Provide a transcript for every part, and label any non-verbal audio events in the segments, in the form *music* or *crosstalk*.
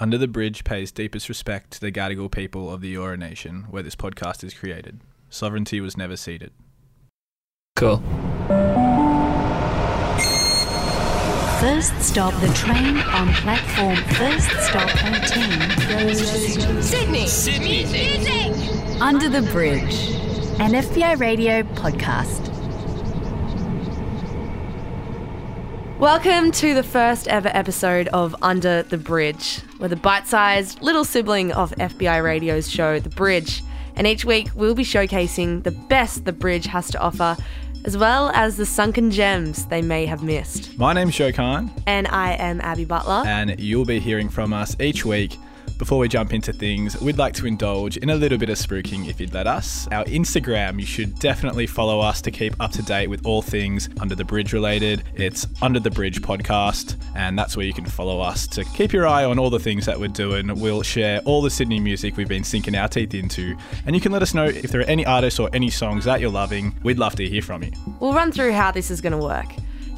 Under the Bridge pays deepest respect to the Gadigal people of the Eora Nation, where this podcast is created. Sovereignty was never ceded. Cool. First stop the train on platform. First stop 18 goes to Sydney. Sydney. Sydney. Under the Bridge, an FBI radio podcast. Welcome to the first ever episode of Under the Bridge. We're the bite sized little sibling of FBI Radio's show, The Bridge. And each week we'll be showcasing the best the bridge has to offer, as well as the sunken gems they may have missed. My name's Khan, And I am Abby Butler. and you'll be hearing from us each week. Before we jump into things, we'd like to indulge in a little bit of spooking if you'd let us. Our Instagram, you should definitely follow us to keep up to date with all things Under the Bridge related. It's Under the Bridge Podcast, and that's where you can follow us to keep your eye on all the things that we're doing. We'll share all the Sydney music we've been sinking our teeth into, and you can let us know if there are any artists or any songs that you're loving. We'd love to hear from you. We'll run through how this is going to work.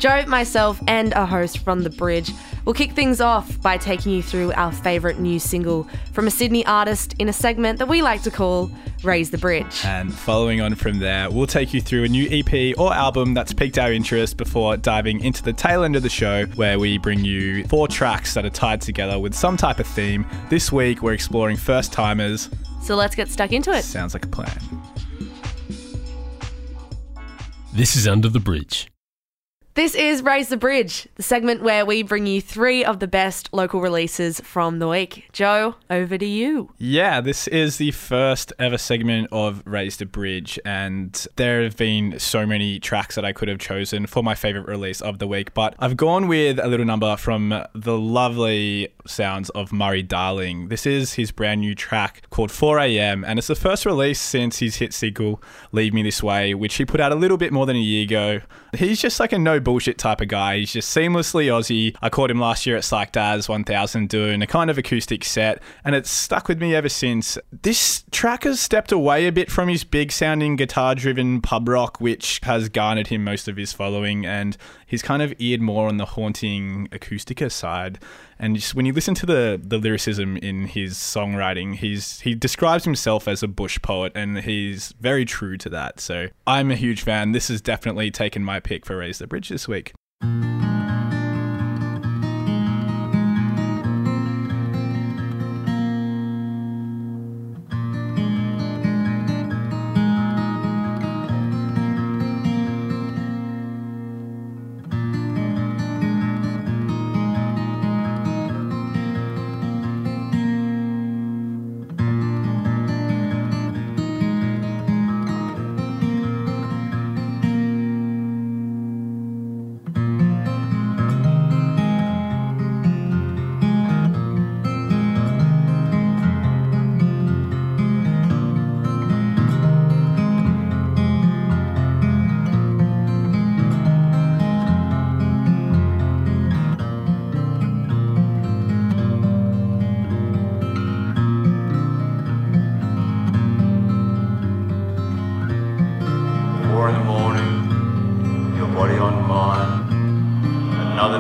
Joe, myself, and a host from The Bridge will kick things off by taking you through our favourite new single from a Sydney artist in a segment that we like to call Raise the Bridge. And following on from there, we'll take you through a new EP or album that's piqued our interest before diving into the tail end of the show, where we bring you four tracks that are tied together with some type of theme. This week, we're exploring first timers. So let's get stuck into it. Sounds like a plan. This is Under the Bridge. This is Raise the Bridge, the segment where we bring you three of the best local releases from the week. Joe, over to you. Yeah, this is the first ever segment of Raise the Bridge, and there have been so many tracks that I could have chosen for my favorite release of the week, but I've gone with a little number from the lovely sounds of Murray Darling. This is his brand new track called 4am, and it's the first release since his hit single Leave Me This Way, which he put out a little bit more than a year ago. He's just like a no bullshit type of guy. He's just seamlessly Aussie. I caught him last year at Psych Daz 1000 doing a kind of acoustic set, and it's stuck with me ever since. This track has stepped away a bit from his big sounding guitar driven pub rock, which has garnered him most of his following, and he's kind of eared more on the haunting acoustica side. And just when you listen to the the lyricism in his songwriting, he's he describes himself as a bush poet, and he's very true to that. So I'm a huge fan. This has definitely taken my pick for Raise the Bridge this week.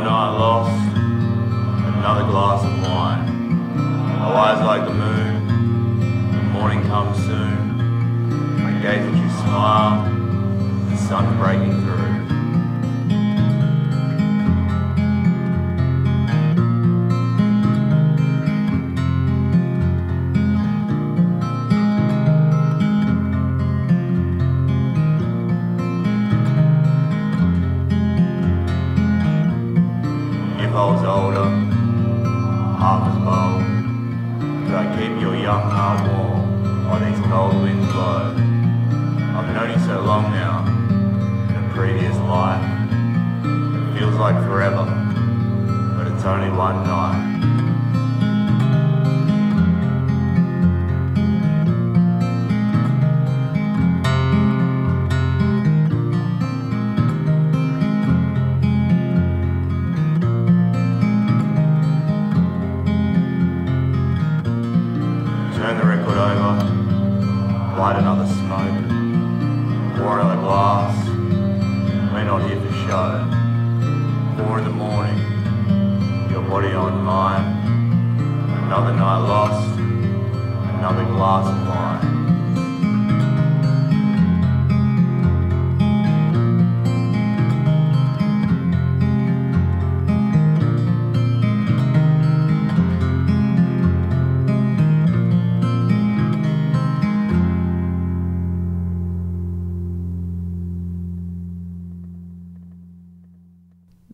Another night lost, another glass of wine. My eyes like the moon, the morning comes soon. I gaze at you smile, the sun breaking through.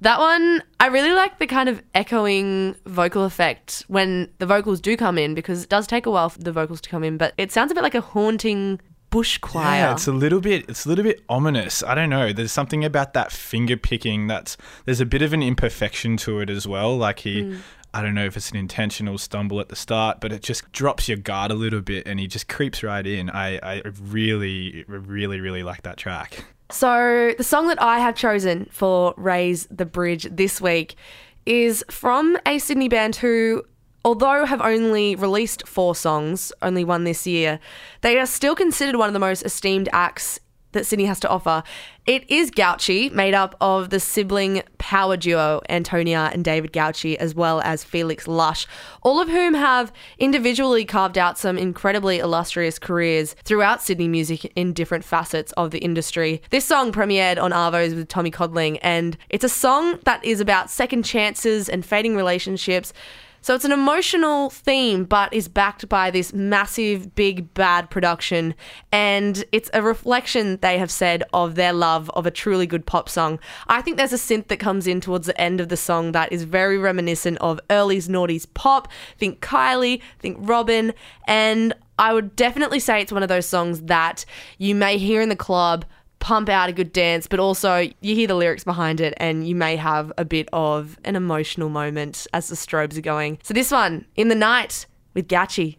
That one, I really like the kind of echoing vocal effect when the vocals do come in because it does take a while for the vocals to come in, but it sounds a bit like a haunting bush choir. Yeah, it's a little bit it's a little bit ominous. I don't know. There's something about that finger picking that's there's a bit of an imperfection to it as well. Like he hmm. I don't know if it's an intentional stumble at the start, but it just drops your guard a little bit and he just creeps right in. I, I really, really, really like that track. So, the song that I have chosen for Raise the Bridge this week is from a Sydney band who, although have only released four songs, only one this year, they are still considered one of the most esteemed acts that Sydney has to offer. It is Gauci, made up of the sibling power duo Antonia and David Gauci, as well as Felix Lush, all of whom have individually carved out some incredibly illustrious careers throughout Sydney music in different facets of the industry. This song premiered on Arvos with Tommy Codling, and it's a song that is about second chances and fading relationships. So it's an emotional theme, but is backed by this massive, big, bad production. And it's a reflection, they have said, of their love of a truly good pop song. I think there's a synth that comes in towards the end of the song that is very reminiscent of early's Naughty's pop. Think Kylie, think Robyn. And I would definitely say it's one of those songs that you may hear in the club pump out a good dance, but also you hear the lyrics behind it and you may have a bit of an emotional moment as the strobes are going. So this one, In the Night with Gauci.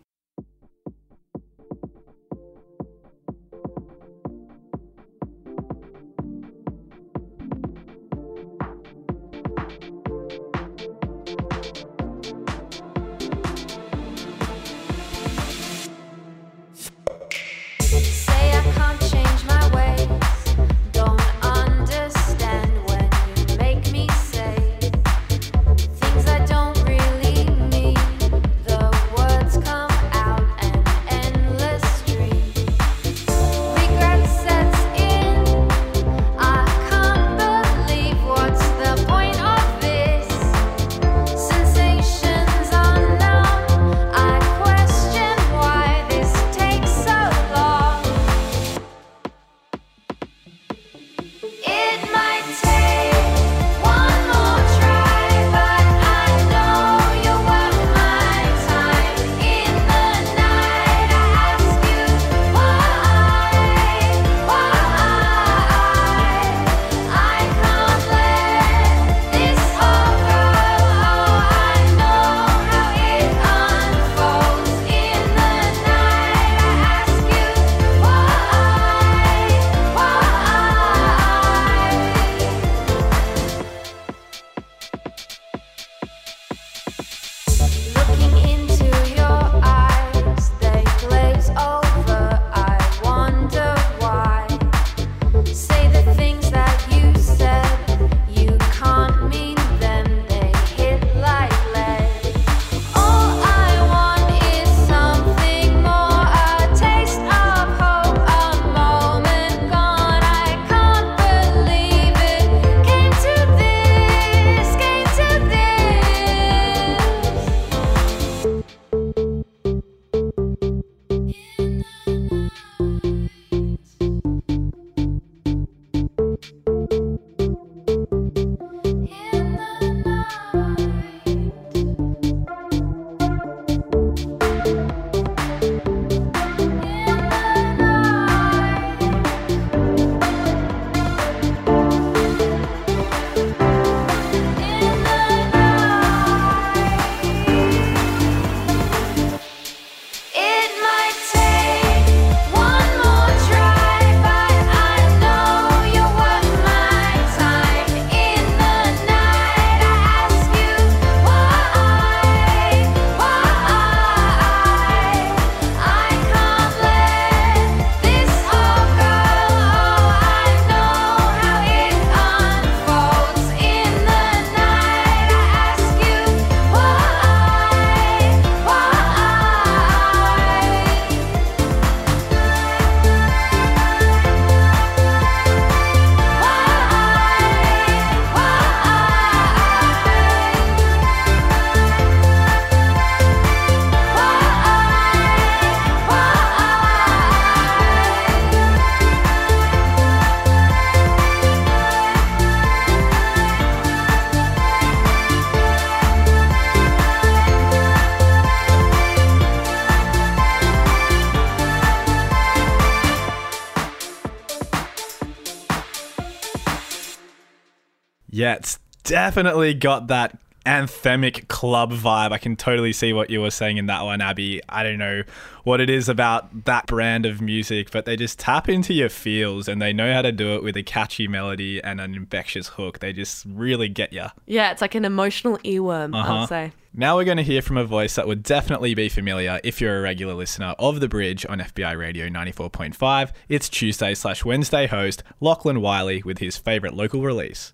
Definitely got that anthemic club vibe. I can totally see what you were saying in that one, Abby. I don't know what it is about that brand of music, but they just tap into your feels and they know how to do it with a catchy melody and an infectious hook. They just really get you. Yeah, it's like an emotional earworm, Uh-huh. I'll say. Now we're going to hear from a voice that would definitely be familiar if you're a regular listener of The Bridge on FBI Radio 94.5. It's Tuesday slash Wednesday host Lachlan Wiley with his favourite local release.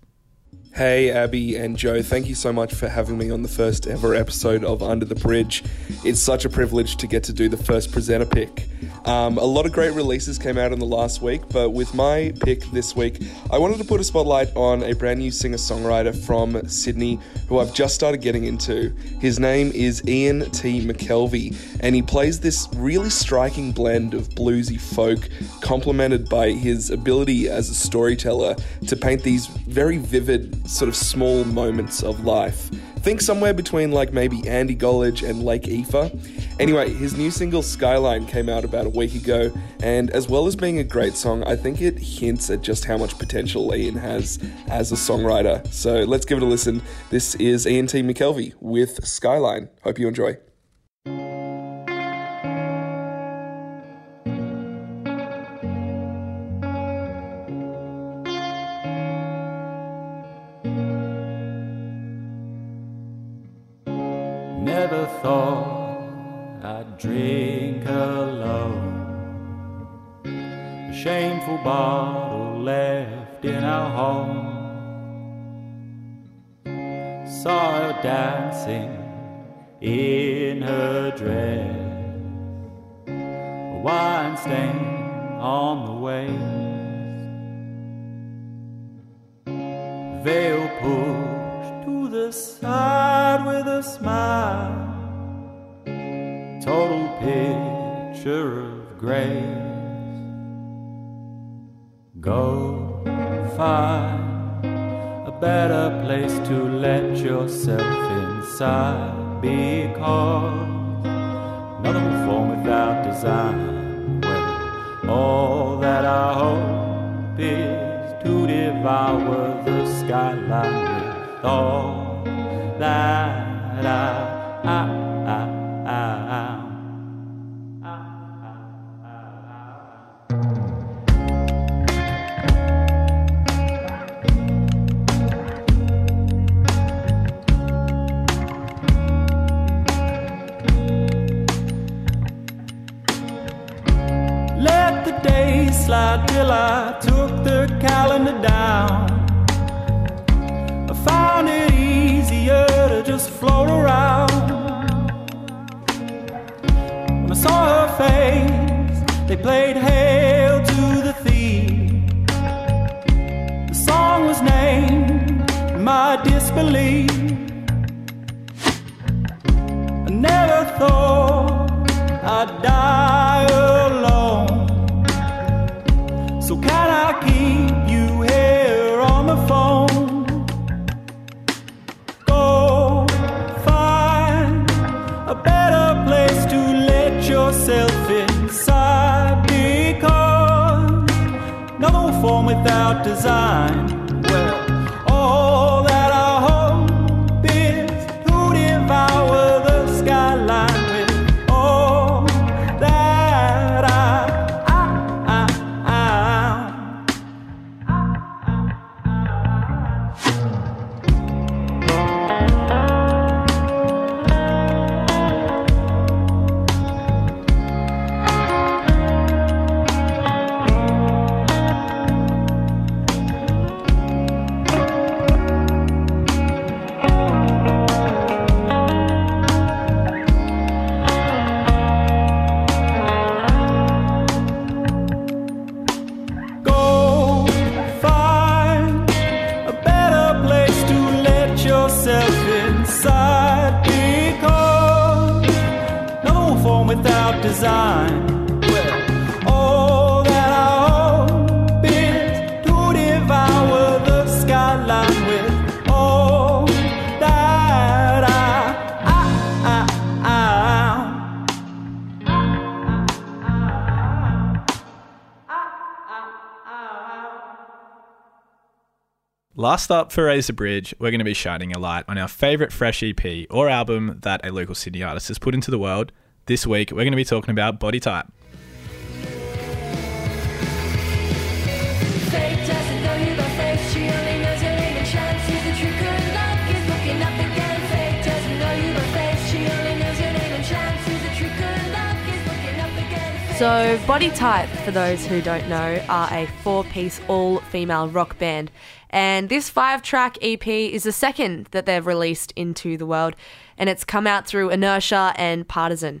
Hey, Abby and Joe, thank you so much for having me on the first ever episode of Under the Bridge. It's such a privilege to get to do the first presenter pick. Um, a lot of great releases came out in the last week, but with my pick this week, I wanted to put a spotlight on a brand new singer songwriter from Sydney who I've just started getting into. His name is Ian T. McKelvey, and he plays this really striking blend of bluesy folk, complemented by his ability as a storyteller to paint these very vivid, sort of small moments of life. Think somewhere between like maybe Andy Golledge and Lake Efa. Anyway, his new single Skyline came out about a week ago, and as well as being a great song, I think it hints at just how much potential Ian has as a songwriter. So let's give it a listen. This is Ian T. McKelvey with Skyline. Hope you enjoy. Bottle left in our home. Saw her dancing in her dress. A wine stain on the waist. Veil pushed to the side with a smile. Total picture of grace. Go find a better place to let yourself inside because nothing will form without design. Well, all that I hope is to devour the skyline with all that I, I, played Hail to the Thief. The song was named My Disbelief. I never thought I'd die without design. Last up for Raise the Bridge, we're going to be shining a light on our favourite fresh EP or album that a local Sydney artist has put into the world. This week, we're going to be talking about Body Type. So, Body Type, for those who don't know, are a four piece all female rock band. And this five track EP is the second that they've released into the world, and it's come out through Inertia and Partisan.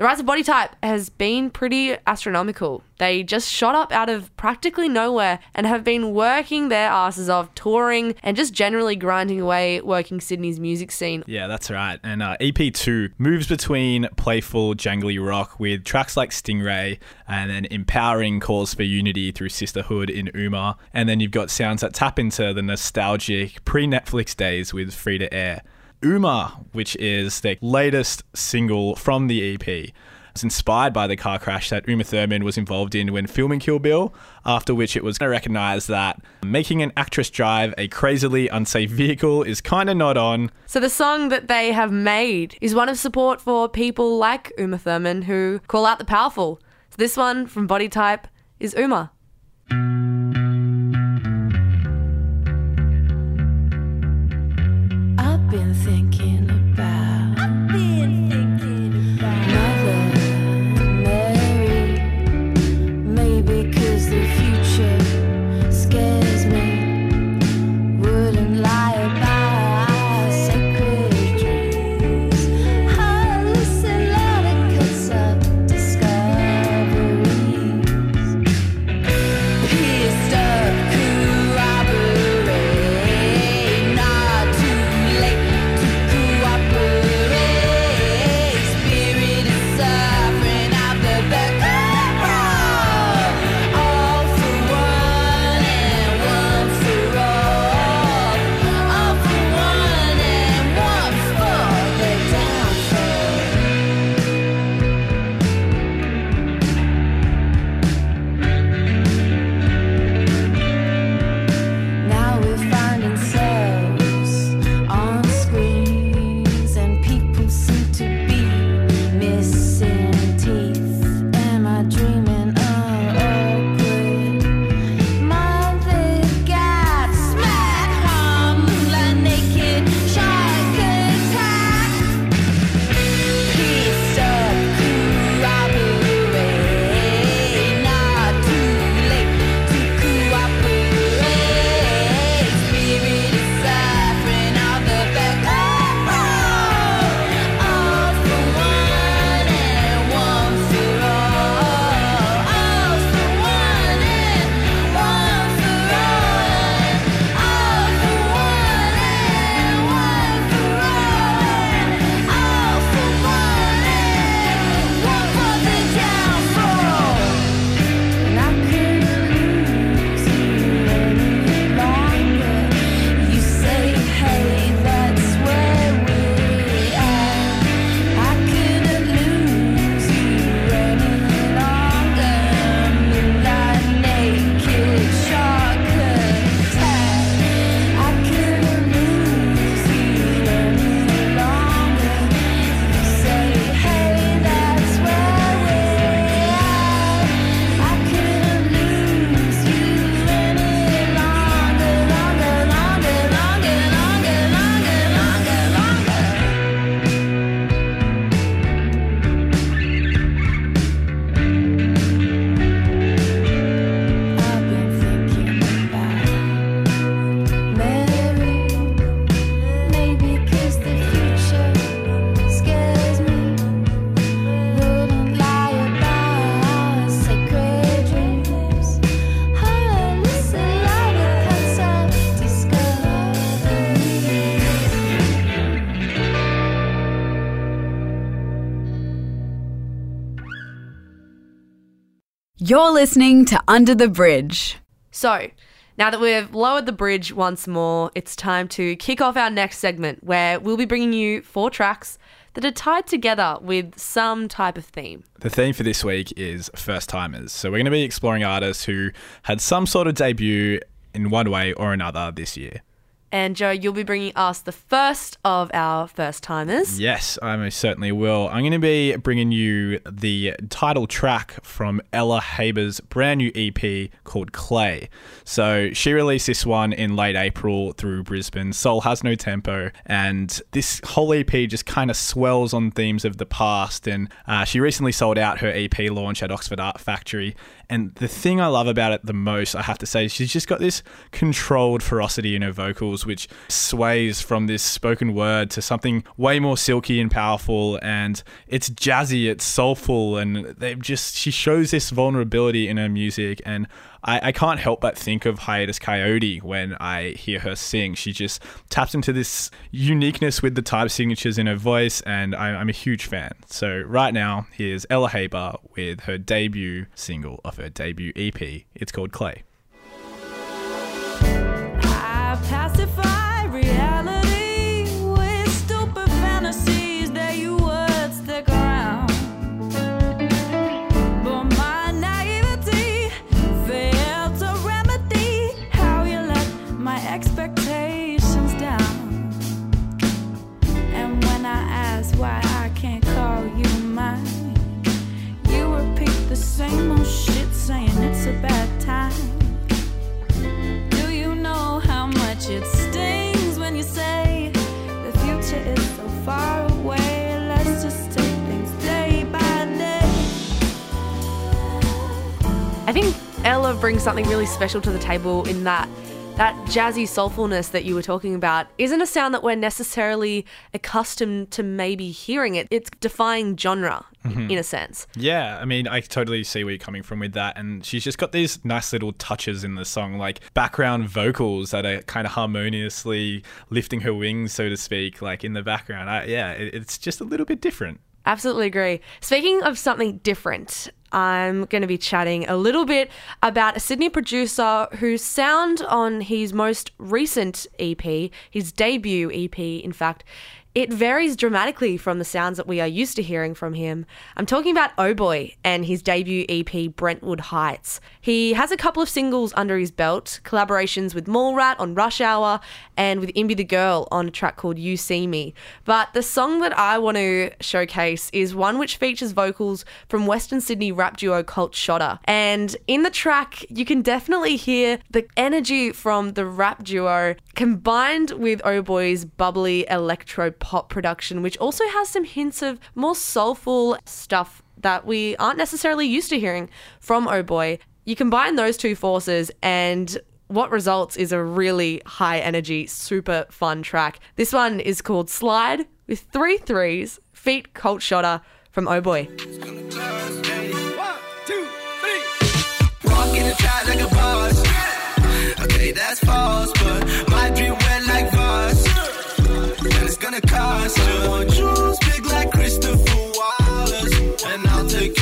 The rise of Body Type has been pretty astronomical. They just shot up out of practically nowhere and have been working their asses off, touring and just generally grinding away working Sydney's music scene. Yeah, that's right. And uh, EP2 moves between playful, jangly rock with tracks like Stingray and then empowering calls for unity through sisterhood in Uma. And then you've got sounds that tap into the nostalgic pre Netflix days with Free to Air. Uma, which is their latest single from the EP. It's inspired by the car crash that Uma Thurman was involved in when filming Kill Bill, after which it was recognised that making an actress drive a crazily unsafe vehicle is kind of not on. So the song that they have made is one of support for people like Uma Thurman who call out the powerful. So this one from Body Type is Uma. Been thinking listening to Under the Bridge. So, now that we've lowered the bridge once more, it's time to kick off our next segment where we'll be bringing you four tracks that are tied together with some type of theme. The theme for this week is first timers. So we're going to be exploring artists who had some sort of debut in one way or another this year. And Joe, you'll be bringing us the first of our first timers. Yes, I most certainly will. I'm going to be bringing you the title track from Ella Haber's brand new EP called Clay. So she released this one in late April through Brisbane. Soul has no tempo, and this whole EP just kind of swells on themes of the past. And uh, she recently sold out her EP launch at Oxford Art Factory. And the thing I love about it the most, I have to say, she's just got this controlled ferocity in her vocals, which sways from this spoken word to something way more silky and powerful. And it's jazzy, it's soulful, and they just she shows this vulnerability in her music. And I, I can't help but think of Hiatus Kaiyote when I hear her sing. She just taps into this uniqueness with the type signatures in her voice, and I, I'm a huge fan. So, right now, here's Ella Haber with her debut single of her debut EP. It's called Clay. A bad time. Do you know how much it stings when you say the future is so far away? Let's just take things day by day. I think Ella brings something really special to the table in that that jazzy soulfulness that you were talking about isn't a sound that we're necessarily accustomed to maybe hearing it. It's defying genre mm-hmm. in a sense. Yeah, I mean, I totally see where you're coming from with that. And she's just got these nice little touches in the song, like background vocals that are kind of harmoniously lifting her wings, so to speak, like in the background. I, yeah, it, it's just a little bit different. Absolutely agree. Speaking of something different, I'm going to be chatting a little bit about a Sydney producer whose sound on his most recent EP, his debut EP, in fact, it varies dramatically from the sounds that we are used to hearing from him. I'm talking about Oh Boy and his debut EP, Brentwood Heights. He has a couple of singles under his belt, collaborations with Mallrat on Rush Hour and with Imbi the Girl on a track called You See Me. But the song that I want to showcase is one which features vocals from Western Sydney rap duo Cult Shotta. And in the track, you can definitely hear the energy from the rap duo combined with Oh Boy's bubbly electro pop production, which also has some hints of more soulful stuff that we aren't necessarily used to hearing from Oh Boy. You combine those two forces and what results is a really high energy, super fun track. This one is called Slide with three threes, feet Cult Shotta from Oh Boy. Okay, that's false, but my dream I'll take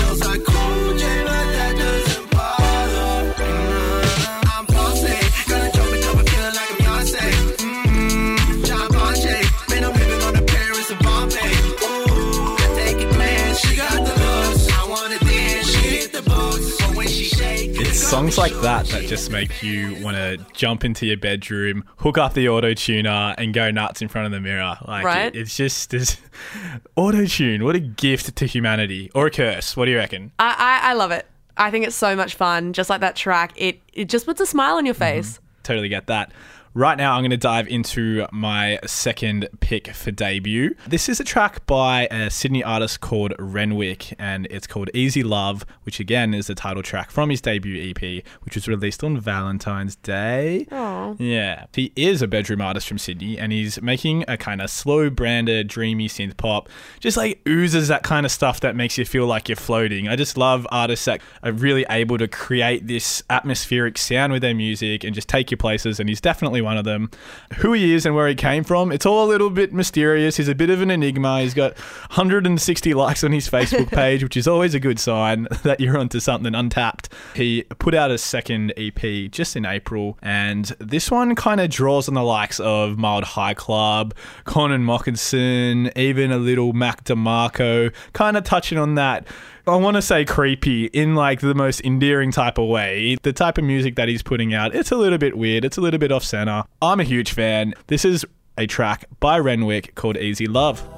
songs like that that just make you want to jump into your bedroom, hook up the auto tuner, and go nuts in front of the mirror. Like Right. it- it's just this *laughs* auto tune. What a gift to humanity, or a curse. What do you reckon? I, I, I love it. I think it's so much fun. Just like that track, it, it just puts a smile on your mm-hmm. face. Totally get that. Right now, I'm going to dive into my second pick for debut. This is a track by a Sydney artist called Renwick, and it's called Easy Love, which again is the title track from his debut EP, which was released on Valentine's Day. Aw. Yeah. He is a bedroom artist from Sydney, and he's making a kind of slow branded, dreamy synth pop. Just like oozes that kind of stuff that makes you feel like you're floating. I just love artists that are really able to create this atmospheric sound with their music and just take you places, and he's definitely one of them. Who he is and where he came from, it's all a little bit mysterious. He's a bit of an enigma. He's got 160 likes on his Facebook *laughs* page, which is always a good sign *laughs* that you're onto something untapped. He put out a second EP just in April, and this one kind of draws on the likes of Mild High Club, Connan Mockasin, even a little Mac DeMarco, kind of touching on that I want to say creepy in like the most endearing type of way. The type of music that he's putting out, it's a little bit weird. It's a little bit off center. I'm a huge fan. This is a track by Renwick called Easy Love.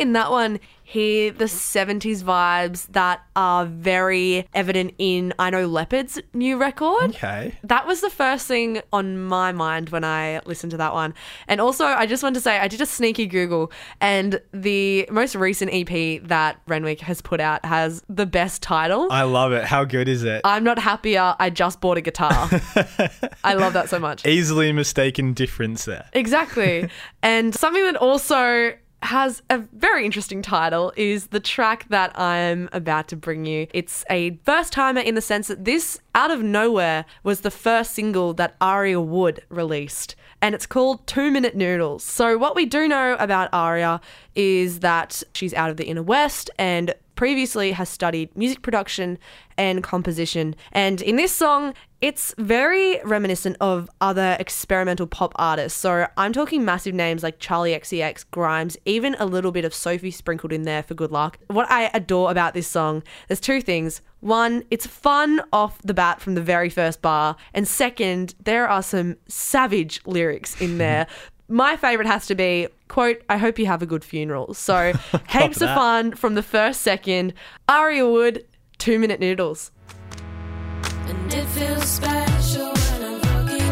In that one hear the 70s vibes that are very evident in I Know Leopard's new record. Okay. That was the first thing on my mind when I listened to that one. And also, I just wanted to say, I did a sneaky Google, and the most recent EP that Renwick has put out has the best title. I love it. How good is it? I'm not happier. I just bought a guitar. *laughs* I love that so much. Easily mistaken difference there. Exactly. *laughs* and something that also has a very interesting title is the track that I'm about to bring you. It's a first timer in the sense that this, out of nowhere, was the first single that Aria Wood released. And it's called Two Minute Noodles. So, what we do know about Aria is that she's out of the inner west and previously has studied music production and composition. And in this song, it's very reminiscent of other experimental pop artists. So I'm talking massive names like Charli XCX, Grimes, even a little bit of Sophie sprinkled in there for good luck. What I adore about this song, there's two things. One, it's fun off the bat from the very first bar. And second, there are some savage lyrics in *laughs* there. My favorite has to be, quote, I hope you have a good funeral. So *laughs* heaps of fun from the first second. Aria Wood, two minute noodles. And it feels special when I'm walking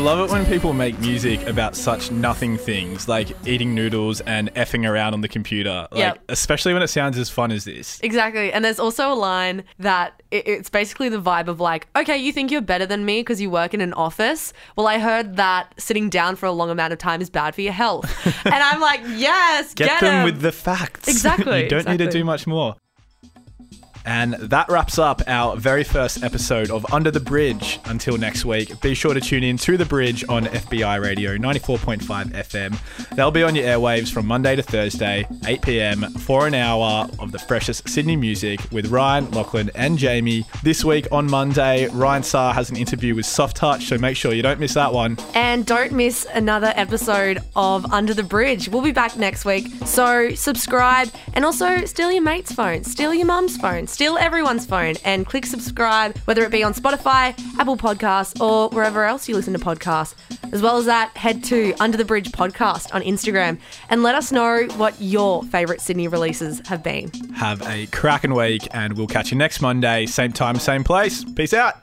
love it when people make music about such nothing things like eating noodles and effing around on the computer. Like, Yep. especially when it sounds as fun as this. Exactly. And there's also a line that it, it's basically the vibe of like, okay, you think you're better than me because you work in an office. Well, I heard that sitting down for a long amount of time is bad for your health. *laughs* and I'm like, yes, Get, get, them 'em. with the facts. *laughs* Exactly, you don't need to do much more. And that wraps up our very first episode of Under the Bridge. Until next week, be sure to tune in to The Bridge on FBI Radio 94.5 FM. They'll be on your airwaves from Monday to Thursday, 8 pm, for an hour of the freshest Sydney music with Ryan, Lachlan, and Jamie. This week on Monday, Ryan Saar has an interview with Soft Touch, so make sure you don't miss that one. And don't miss another episode of Under the Bridge. We'll be back next week. So subscribe and also steal your mate's phone, steal your mum's phone, steal everyone's phone and click subscribe, whether it be on Spotify, Apple Podcasts, or wherever else you listen to podcasts. As well as that, head to Under the Bridge Podcast on Instagram and let us know what your favourite Sydney releases have been. Have a cracking week, and we'll catch you next Monday, same time, same place. Peace out.